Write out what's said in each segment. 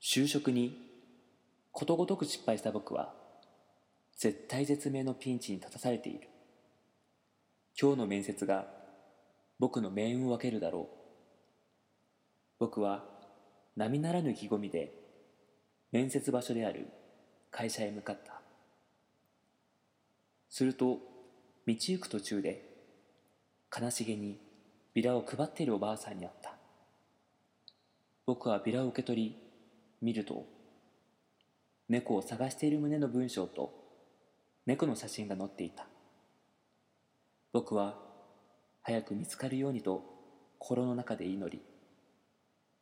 就職にことごとく失敗した僕は絶対絶命のピンチに立たされている。今日の面接が僕の命運を分けるだろう。僕は並ならぬ意気込みで面接場所である会社へ向かった。すると道行く途中で悲しげにビラを配っているおばあさんに会った。僕はビラを受け取り見ると猫を探している旨の文章と猫の写真が載っていた。僕は早く見つかるようにと心の中で祈り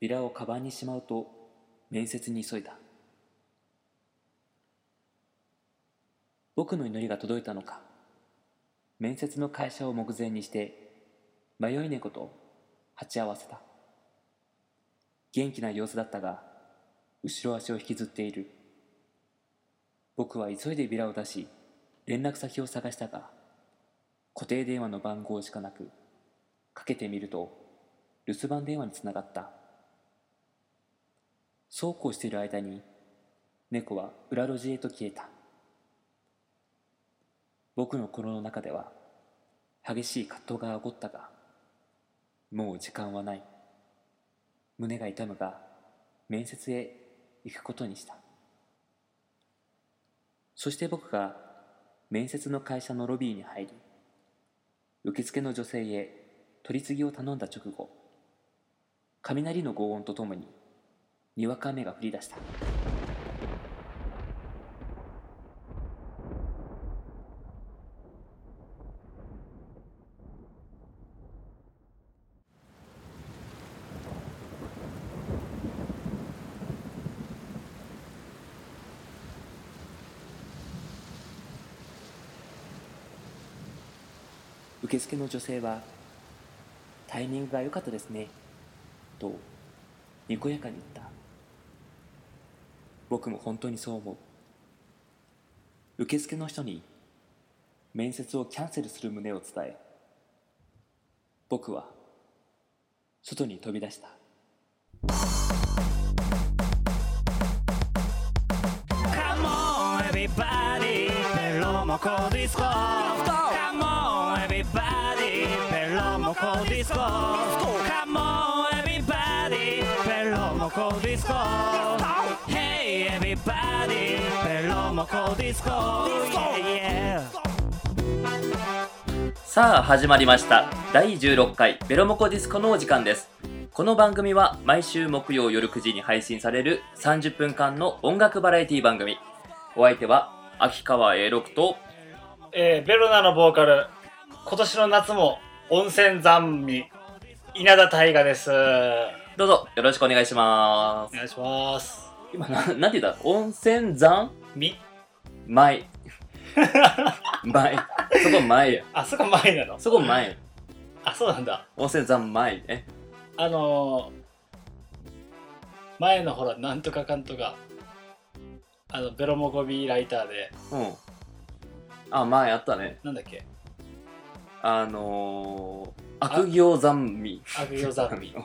ビラをカバンにしまうと面接に急いだ。僕の祈りが届いたのか面接の会社を目前にして迷い猫と鉢合わせた。元気な様子だったが後ろ足を引きずっている。僕は急いでビラを出し連絡先を探したが固定電話の番号しかなくかけてみると留守番電話につながった。そうこうしている間に猫は裏路地へと消えた。僕の心の中では激しい葛藤が起こったがもう時間はない。胸が痛むが面接へ行くことにした。そして僕が面接の会社のロビーに入り受付の女性へ取り次ぎを頼んだ直後雷の轟音とともににわか雨が降り出した。受付の女性は「タイミングが良かったですね」とにこやかに言った僕も本当にそう思う受付の人に面接をキャンセルする旨を伝え僕は外に飛び出した Come on everybody ロモコディスコ Come on everybody ベロモコディスコ Come on everybody ベロモコディスコ Hey everybody. ベロモコディスコ Yeah yeah. さあ始まりました。第16回ベロモコディスコのお時間です。この番組は毎週木曜夜9時に配信される30分間の音楽バラエティ番組。お相手は秋川 A6 とえー、ベロナのボーカル、今年の夏も温泉残味、稲田大我です。おどうぞよろしくお願いします。願いします。今ななんて言った？温泉山み、前前 そこ前や。あ、そこ前なの？そこ前あ、そうなんだ。温泉山前ねあのー、前のほら、なんとかかんとか、あの、ベロモコビーライターで、うん。あ前あったね。なんだっけ、あのー、悪行残味悪行残味。うん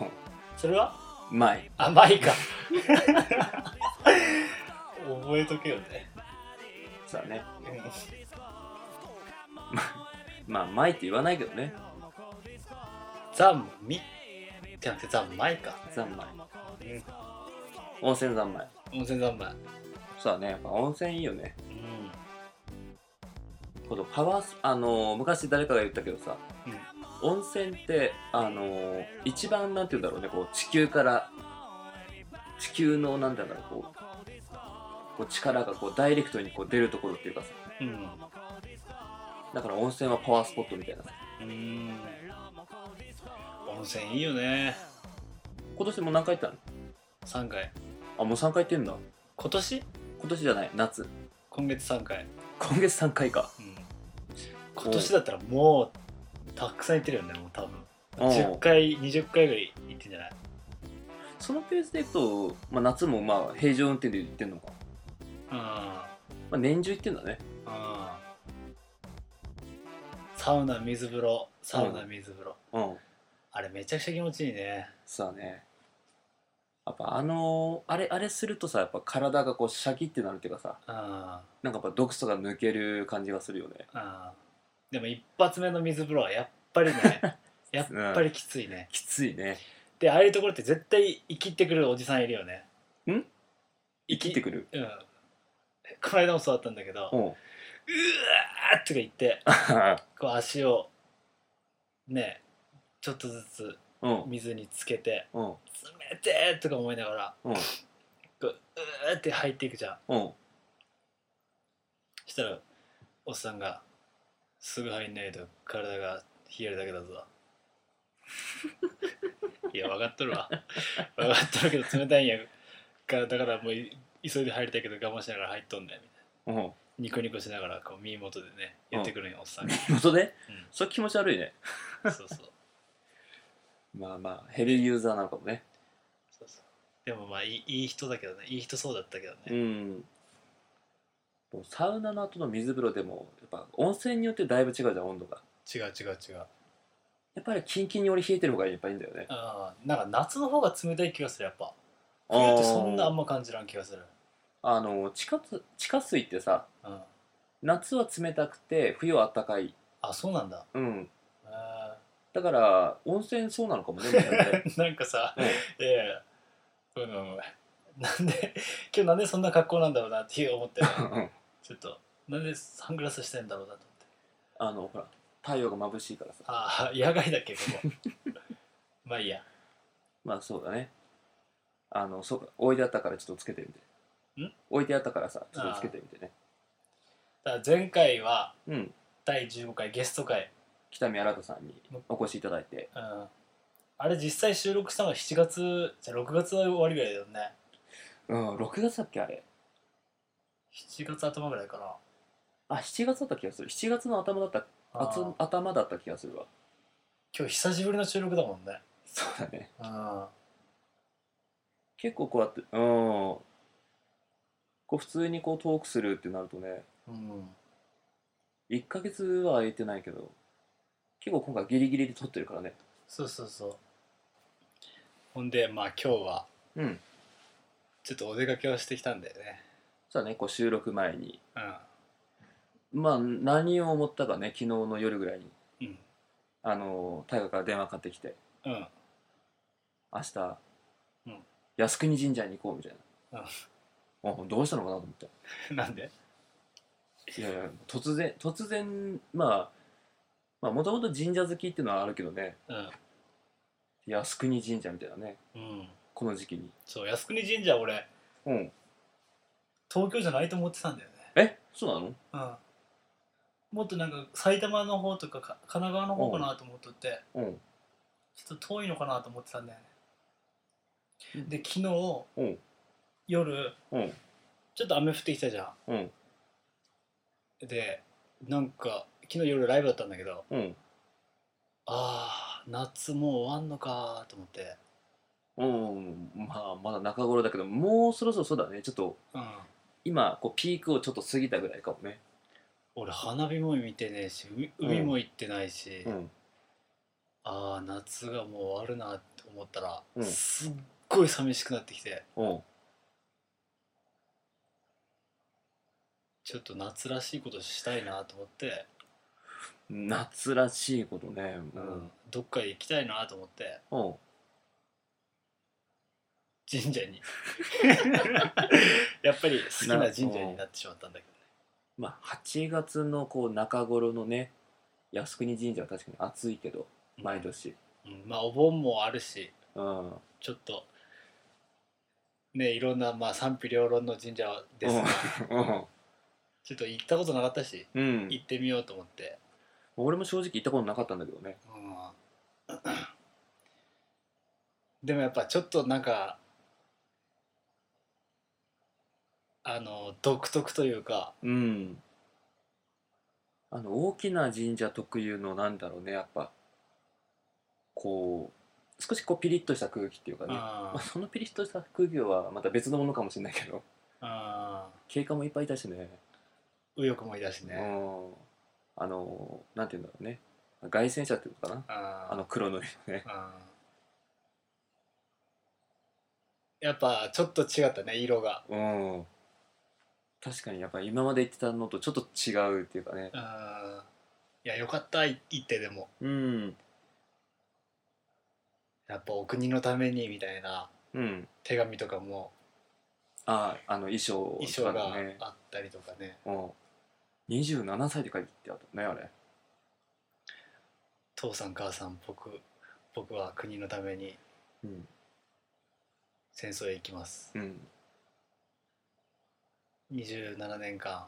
それは？前あ、前か。覚えとけよね。そうだねうん まあ前って言わないけどね残味じゃなくて残米か。残前うん温泉三昧温泉残米。そうだねやっぱ温泉いいよねうん。このパワースあのー昔誰かが言ったけどさうん。温泉ってあのー一番なんて言うんだろうねこう地球から地球のなんだろうこうこう力がこうダイレクトにこう出るところっていうかさ。うん。だから温泉はパワースポットみたいなさ。うーん。温泉いいよね。今年も何回行ったの？3回。あもう3回行ってんだ。今年？今年じゃない夏。今月3回、今月3回か。うん、今年だったらもうたくさん行ってるよねもう多分。おう10回20回ぐらい行ってんじゃない？そのペースでいくと、まあ、夏もまあ平常運転で行ってんのか、うん。まあ、年中行ってんだね。うん。サウナ水風呂サウナ水風呂、うん。あれめちゃくちゃ気持ちいいね。そうだねやっぱあのあれあれするとさやっぱ体がこうシャキってなるっていうかさあなんかやっぱ毒素が抜ける感じがするよね。あでも一発目の水風呂はやっぱりね やっぱりきついね、きついね。でああいうところって絶対生きってくるおじさんいるよね。生きてくる？うん。この間もそうだったんだけど「ううんわー!」とか言って こう足をねちょっとずつうん。水につけてうん「冷てー!」とか思いながらうん。こううーって入っていくじゃん。うん。そしたらおっさんが「すぐ入んないと体が冷えるだけだぞ」いや分かっとるわ。分かっとるけど冷たいんやからだからもうい急いで入りたいけど我慢しながら入っとんねんみたいな。うん。ニコニコしながらこう耳元でね言ってくるんよ、おっさんが、本当で？うん。それ気持ち悪いね。そうそう。まあまあヘビーユーザーなのかもねでもまあいいいい人だけどね。いい人そうだったけどうね、ん。もうサウナの後の水風呂でもやっぱ温泉によってだいぶ違うじゃん温度が。違う違う違う。やっぱりキンキンに俺冷えてる方がやっぱいいんだよね。ああなんか夏の方が冷たい気がするやっぱ。冬ってそんなあんま感じらん気がする。あの地下つ地下水ってさうん。夏は冷たくて冬は暖かい。あそうなんだ。うん。あだから温泉そうなのかもね なんかさうんうんなんで今日なんでそんな格好なんだろうなって思ってねうんちょっとなんでサングラスしてんだろうなと思って。あのほら太陽が眩しいからさ。ああ野外だっけここ。まあいいや。まあそうだね。あのそうか置いてあったからちょっとつけてみて。ん？置いてあったからさちょっとつけてみてね。だから前回はうん。第15回ゲスト回、北見新さんにお越しいただいて。うん、あれ実際収録したのは7月じゃあ6月の終わりぐらいだよね。うん6月だっけあれ。7月頭ぐらいかな。あ7月だった気がする。7月の頭だったあつ頭だった気がするわ。今日久しぶりの収録だもんね。そうだね。うん。結構こうやってうん。こう普通にこうトークするってなるとね。うん。1ヶ月は空いてないけど結構今回ギリギリで撮ってるからねそうそうそう。ほんでまあ今日はうん。ちょっとお出かけをしてきたんだよね。そうだねこう収録前に。うん。まあ何を思ったかね昨日の夜ぐらいに。うん。あの大河から電話かかってきて。うん。明日、うん。靖国神社に行こうみたいな、うん。あどうしたのかなと思って。なんで？いやいや突然突然まあまあもともと神社好きっていうのはあるけどね。うん靖国神社みたいなね。うん。この時期に。そう靖国神社俺うん。東京じゃないと思ってたんだよね。え？そうなの？うん。もっとなんか埼玉の方とかか神奈川の方かなと思っとってうん。ちょっと遠いのかなと思ってたんだよね。うん。で昨日うん。夜うん。ちょっと雨降ってきたじゃうん。んでなんか昨日夜ライブだったんだけどうん。ああ夏もう終わんのかと思って。うんまあまだ中頃だけどもうそろそろそうだね。ちょっとうん。今こうピークをちょっと過ぎたぐらいかもね。俺花火も見てねえし海海も行ってないし、うん。ああ夏がもう終わるなって思ったら、うん。すっごい寂しくなってきて。うん。ちょっと夏らしいことしたいなと思って、夏らしいことね。うん。どっかへ行きたいなと思って。神社に。やっぱり好きな神社になってしまったんだけどね。まあ8月のこう中頃のね靖国神社は確かに暑いけど毎年。うん。まあお盆もあるしうん。ちょっとねいろんなまあ賛否両論の神社ですが、うん。ちょっと行ったことなかったしうん。行ってみようと思って、俺も正直行ったことなかったんだけどね。うん。でもやっぱちょっとなんかあの独特というか。うん。あの大きな神社特有のなんだろうねやっぱ。こう少しこうピリッとした空気っていうかね。まあ、あ そのピリッとした空気はまた別のものかもしれないけど。あ警官もいっぱいいたしね。右翼もいたしね、うんあのなんて言うんだろうね。凱旋車っていうのかな。ああの黒のね。あやっぱちょっと違ったね色が。うん。確かにやっぱり今まで言ってたのとちょっと違うっていうかね。うんいやよかったい行ってでも。うん。やっぱお国のためにみたいなうん。手紙とかも。ああの衣装衣装がとかのねあったりとかね。うん27歳で書いてあったねあれ。父さん母さん僕僕は国のためにうん。戦争へ行きます。うん。27年間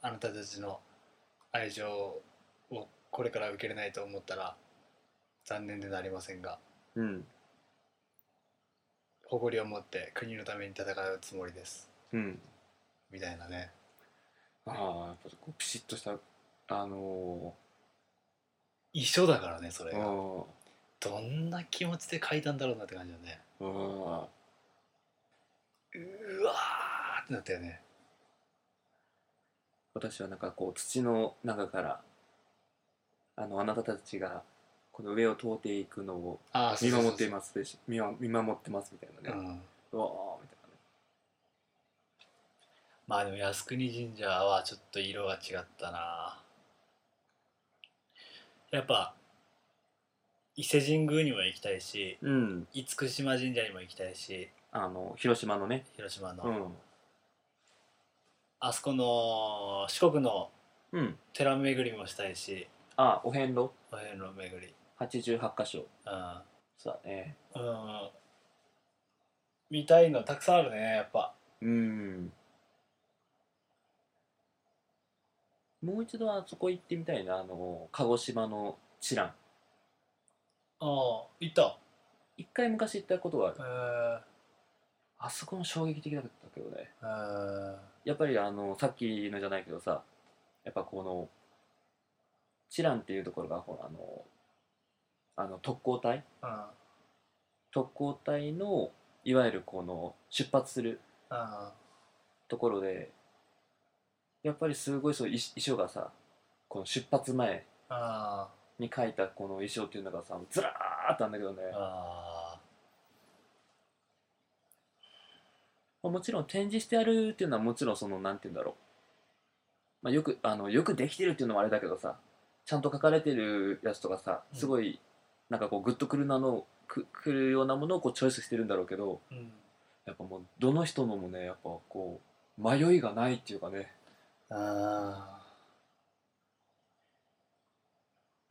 あなたたちの愛情をこれから受けれないと思ったら残念でなりませんがうん。誇りを持って国のために戦うつもりです。うん。みたいなねああやっぱこうピシッとしたあの一緒だからねそれー、が。うん。どんな気持ちで書いたんだろうなって感じだね。うんうわーってなったよね。私はなんかこう土の中からあのあなたたちがこの上を通っていくのをあ見守っていすますでし見ま見守ってますみたいなね、うん、うわーみたいまあでも靖国神社はちょっと色が違ったな。やっぱ伊勢神宮にも行きたいしうん。厳島神社にも行きたいしあの広島のね。広島の、うん。あそこの四国のうん。寺巡りもしたいしあお遍路？お遍路巡り。88箇所。うそうだね。ん、うん、見たいのたくさんあるねやっぱ。うんもう一度あそこ行ってみたいなあの鹿児島の知覧。ああ行った？一回昔行ったことがある。え。ー、あそこも衝撃的だったけどね。え。ー、やっぱりあのさっきのじゃないけどさやっぱこの知覧っていうところがほらあのあの特攻隊？うん。特攻隊のいわゆるこの出発するうん。ところでやっぱりすごいそう衣衣装がさこの出発前あに書いたこの衣装っていうのがさずらーっとあるんだけどね。もちろん展示してあるっていうのはもちろんそのなんて言うんだろう、まあ、よくあのよくできてるっていうのもあれだけどさちゃんと書かれてるやつとかさすごいなんかこうグッとくるなのくくるようなものをこうチョイスしてるんだろうけどーうん。やっぱもうどの人のもねやっぱこう迷いがないっていうかねあ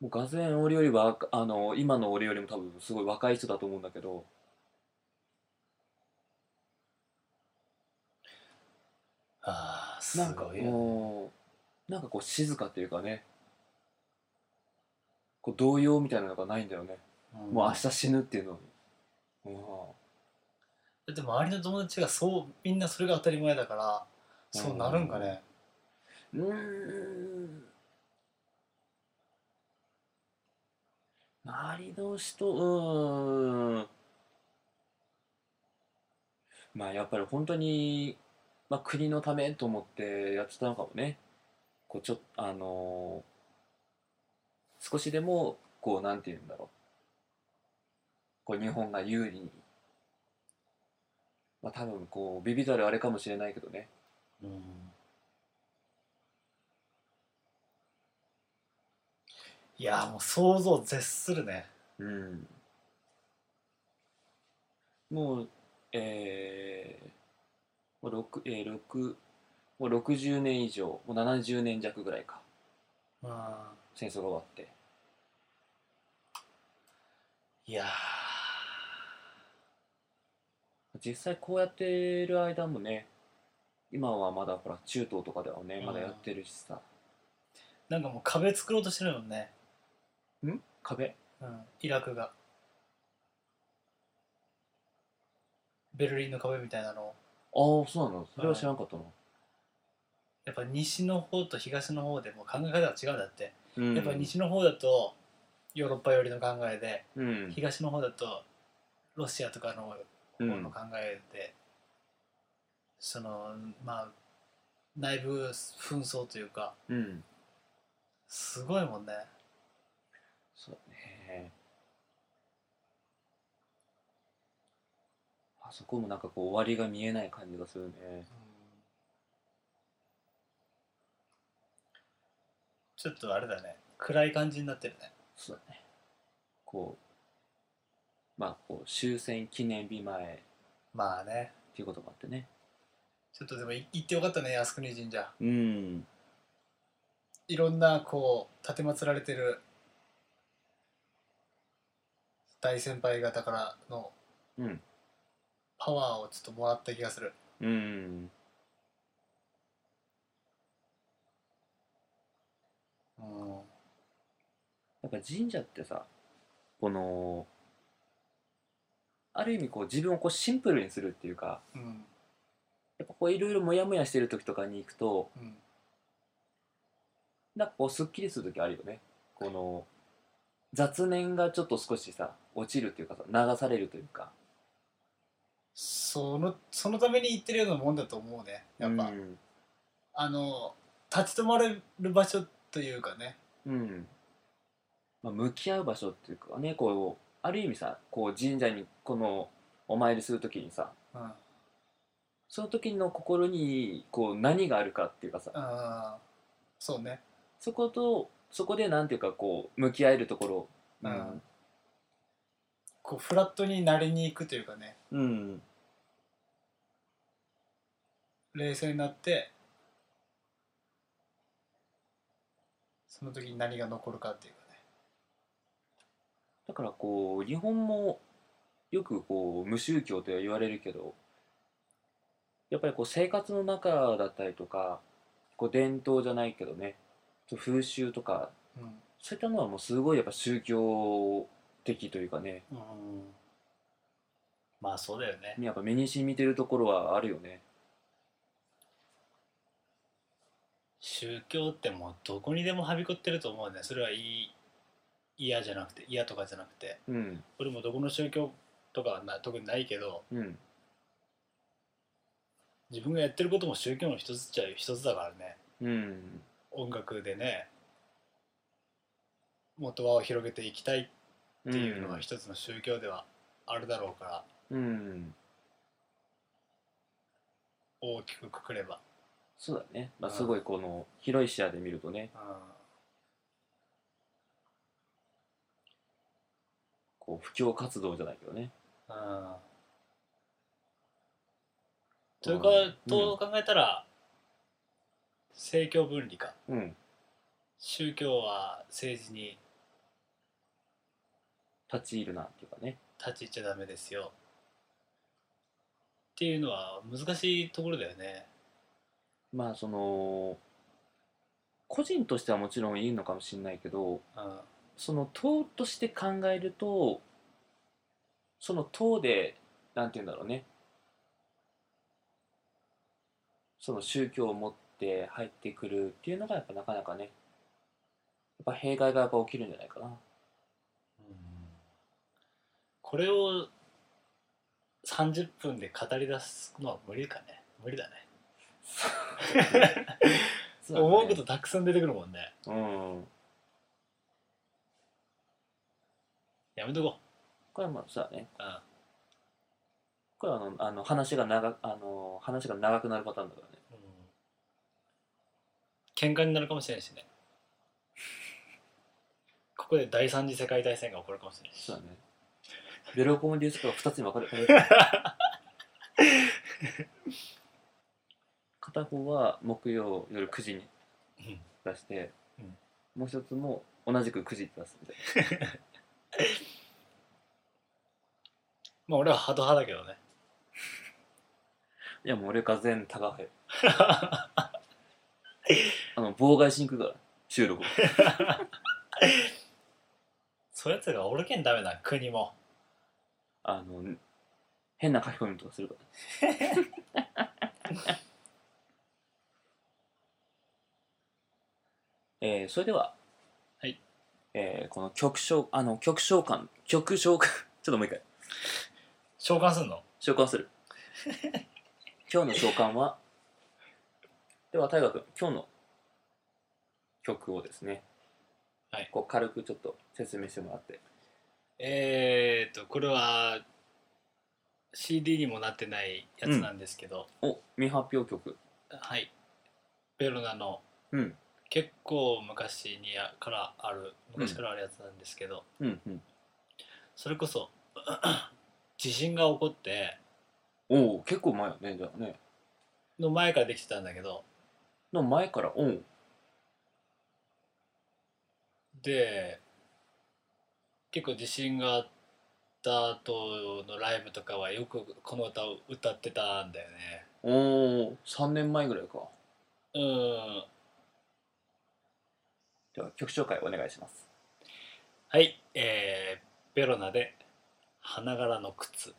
もうがぜん俺よりはあの今の俺よりも多分すごい若い人だと思うんだけど。ーあーすなんかごいよね。もうなんかこう静かっていうかね。こう動揺みたいなのがないんだよね、うん。もう明日死ぬっていうの。に、うん。だって周りの友達がそうみんなそれが当たり前だからそうなるんかねうん。周りの人うーん。まあやっぱり本当に、まあ、国のためと思ってやってたのかもね。こうちょあのー少しでもこうなんて言うんだろう。こう日本が有利に。まあ多分こうビビたるあれかもしれないけどね。うん。いやもう想像を絶するね。うん。もうえー、もう6えー、6もう60年以上もう70年弱ぐらいか。うん。戦争が終わって。いや実際こうやってる間もね今はまだほら中東とかではねうんまだやってるしさ、ーなんかもう壁作ろうとしてるもんね、ん？壁。うん、イラクが。ベルリンの壁みたいなの。をああそうなの？それは知らなかったの、やっぱ西の方と東の方でも考え方が違うんだって、うん、やっぱ西の方だとヨーロッパ寄りの考えでうん。東の方だとロシアとかのうん。方の考えで、そのまあ内部紛争というかうん。すごいもんねそうだねああそこもなんかこう終わりが見えない感じがするね。ちょっとあれだね。暗い感じになってるね。そうだね。こうまあこう終戦記念日前。っまあね。ていうこともあってね。ちょっとでもい行ってよかったね靖国神社。うん。いろんなこう奉られてる大先輩方からのうんパワーをちょっともらった気がする。うん。うんやっぱ神社ってさこのある意味こう自分をこうシンプルにするっていうかうんやっぱこういろいろモヤモヤしてる時とかに行くとうんなんかこうすっきりする時あるよね。この雑念がちょっと少しさ落ちるっていうかさ流されるというか。そのそのために行ってるようなもんだと思うね。やっぱ、うん。あの立ち止まれる場所というかね。うん。まあ、向き合う場所っていうかねこうある意味さこう神社にこのお参りする時にさうん。その時の心にこう何があるかっていうかさ。そうね。そことそこでなんていうかこう向き合えるところ。うん。こうフラットになりに行くというかね。うん冷静になってその時に何が残るかっていうかね。だからこう日本もよくこう無宗教とは言われるけどやっぱりこう生活の中だったりとかこう伝統じゃないけどね風習とかうん。そういったのはもうすごいやっぱ宗教的というかね。うんまあそうだよね。やっぱ目に染みてるところはあるよね宗教ってもうどこにでもはびこってると思うね。それはいい嫌じゃなくて嫌とかじゃなくて。うん。俺もどこの宗教とかはな特にないけどうん。自分がやってることも宗教の一つっちゃ一つだからね。うん。音楽でねもっと輪を広げていきたいっていうのは一つの宗教ではあるだろうから、うん。大きくくくれば、そうだね、まあ、うん。すごいこの広い視野で見るとね。うん。こう布教活動じゃないけどね。うん。というか、うん。と考えたら政教分離か。うん。宗教は政治に立ち入るなっていうかね。立ち入っちゃダメですよ。っていうのは難しいところだよねまあその個人としてはもちろんいいのかもしれないけどうん。その党として考えるとその党でなんて言うんだろうね。その宗教を持って入ってくるっていうのがやっぱなかなかねやっぱ弊害がやっぱ起きるんじゃないかな。これを30分で語り出すのは無理かね。無理だねそうだね。思うことたくさん出てくるもんね。うん。やめとここれはまあそうだね。う、うん、これはあのあの話が長あの話が長くなるパターンだからね。喧嘩になるかもしれんしね。ここで第三次世界大戦が起こるかもしれんし。そうだね。ベロコンディスクが2つに分かれ てる片方は木曜夜9時にうん。出して、うん。もう一つも同じく9時って出すみたいな。まあ俺はハト派だけどね。いやもう俺が全タガヘ あの妨害しに来るから収録。を そういうやつがおるけんダメな国も。あの変な書き込みとかするからえーそれでは、はい。えーこの曲紹あの曲紹介曲紹介 ちょっともう一回。召喚すんの？召喚する。今日の召喚はでは大河君今日の曲をですね、はい。こう軽くちょっと説明してもらって。えー、っとこれは CD にもなってないやつなんですけど、お未発表曲。はい。ベロナのうん結構昔にやからある昔からあるやつなんですけど、うんうん。それこそ 地震が起こっておお結構前よねじゃあね。の前からできてたんだけど。の前からおうで結構地震があった後のライブとかはよくこの歌を歌ってたんだよね。おお3年前ぐらいか。うんでは曲紹介お願いします。はいえー、ベロナで花柄の靴。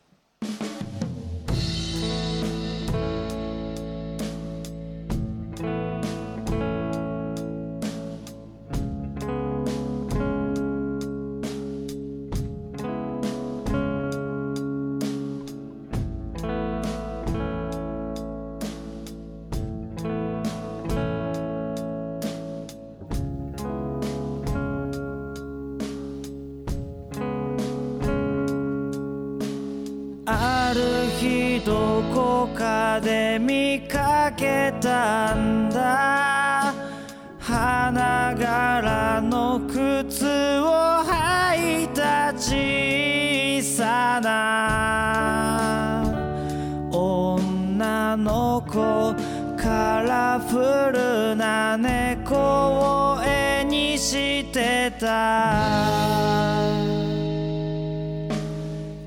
を絵にしてた。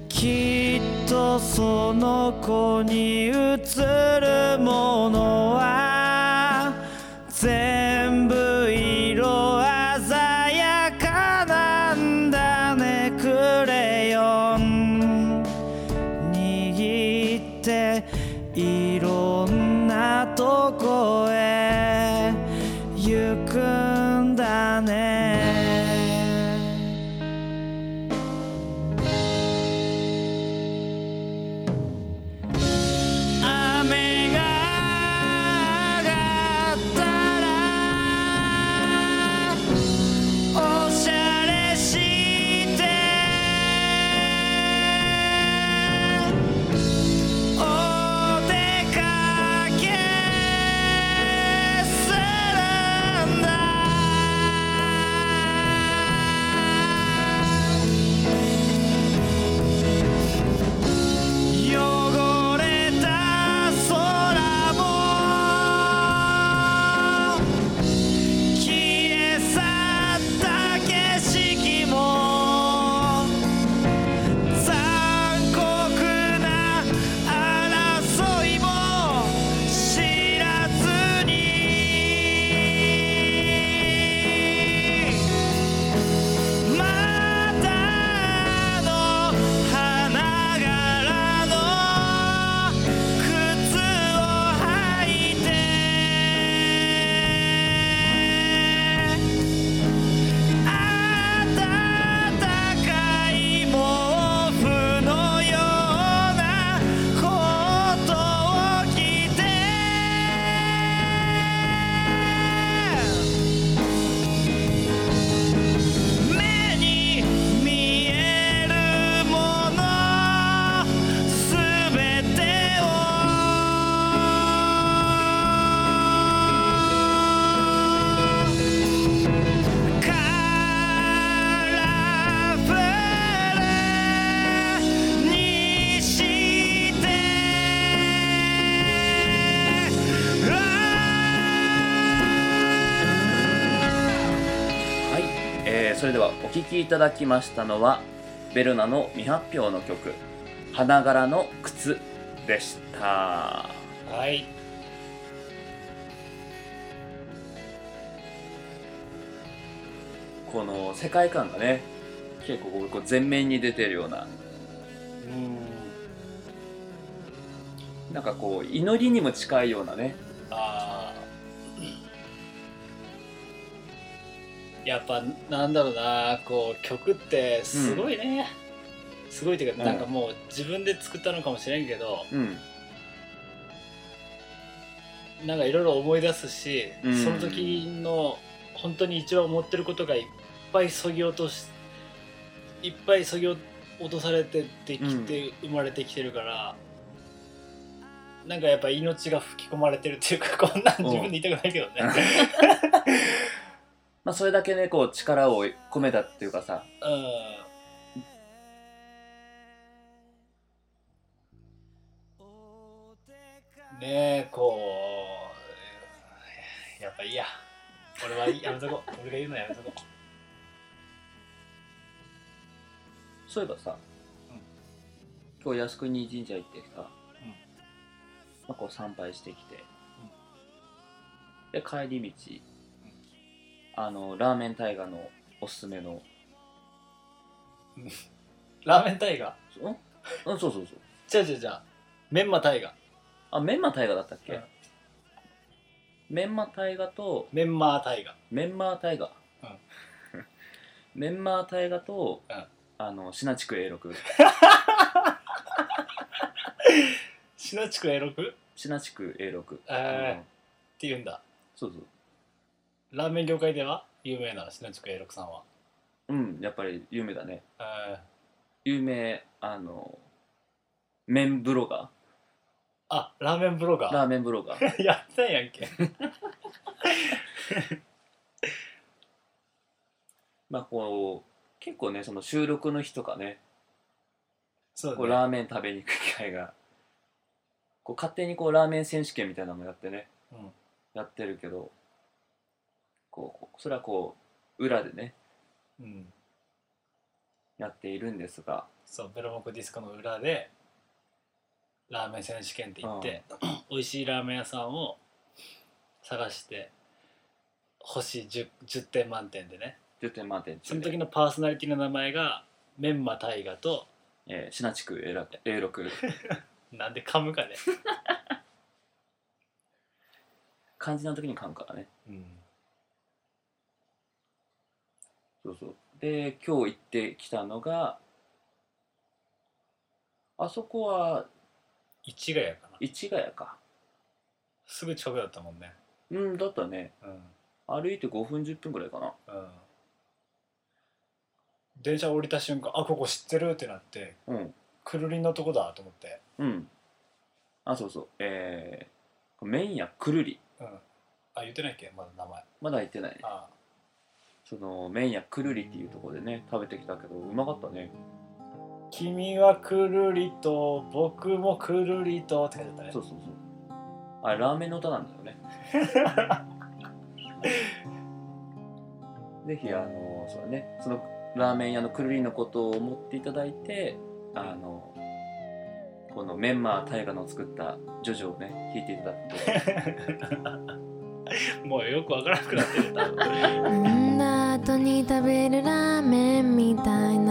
きっとその子に映るものは聴きいただきましたのはベルナの未発表の曲「花柄の靴」でした。はい。この世界観がね結構こう前面に出てるような。うん。なんかこう祈りにも近いようなね。あーやっぱなんだろうなこう曲ってすごいね、すごいっていうか、うん。なんかもう自分で作ったのかもしれんけどうん。なんかいろいろ思い出すし、うん。その時の本当に一番思ってることがいっぱいそぎ落としいっぱいそぎ落脅されてできて生まれてきてるから、なんかやっぱ命が吹き込まれてるっていうかこんなん自分で言いたくないけどね まあそれだけねこう力を込めたっていうかさ。うん。ねえこうやっぱいいや。俺はやめとこう。俺が言うのやめとこう。そういえばさ、うん。今日靖国神社行ってさ、まあ、こう参拝してきて、で帰り道、あのラーメン大河のおすすめの。ラーメンタイガん？うんそうそうそう。ー違う違う違うメンマタイガーあメンマ大河だったっけ、うん。メンマ大河と。メンマータイガーメンマー大河、メンマー大河と、うん。あの信地区 A6 シナチク A6 って信地区 A6 えー うん。言うんだ。そうそうラーメン業界では有名なシナチク A6 さんは？うんやっぱり有名だね。えー。有名あの麺ブロガあラーメンブロガー。ーラーメンブロガー。やったんやんけ。まあこう結構ねその収録の日とかね。こうそうだね。ラーメン食べに行く機会が。こう勝手にこうラーメン選手権みたいなのもやってね。うん。やってるけどこうそれはこう裏でねうん。やっているんですが。そうベロモコディスコの裏でラーメン選手権って言って、美味しいラーメン屋さんを探して星 10, 10点満点でね。10点満点その時のパーソナリティの名前がメンマタイガとえー、信地区 A6 なんで噛むかね、漢字の時に噛むからね。うん、そうそう。で今日行ってきたのがあそこは市ヶ谷かな。市ヶ谷か。すぐ近くだったもんね。うんだったね。うん。歩いて5分10分ぐらいかな。うん。電車降りた瞬間あここ知ってるってなってうん。くるりんのとこだと思って。うん。あそうそう。えー、麺屋くるり。うん。あ言ってないっけ？まだ名前。まだ行ってないね。あその麺屋くるりっていうところでね食べてきたけどうまかったね。君はくるりと僕もくるりとって書いてあったね。そうそうそう。あれラーメンの歌なんだよね。ぜひあのそうだね。そのラーメン屋のくるりのことを思っていただいてあのこのメンマー大河の作ったジョジョをね弾いていただくと。もうよくわからなくなってる 後に食べるラーメンみたいな。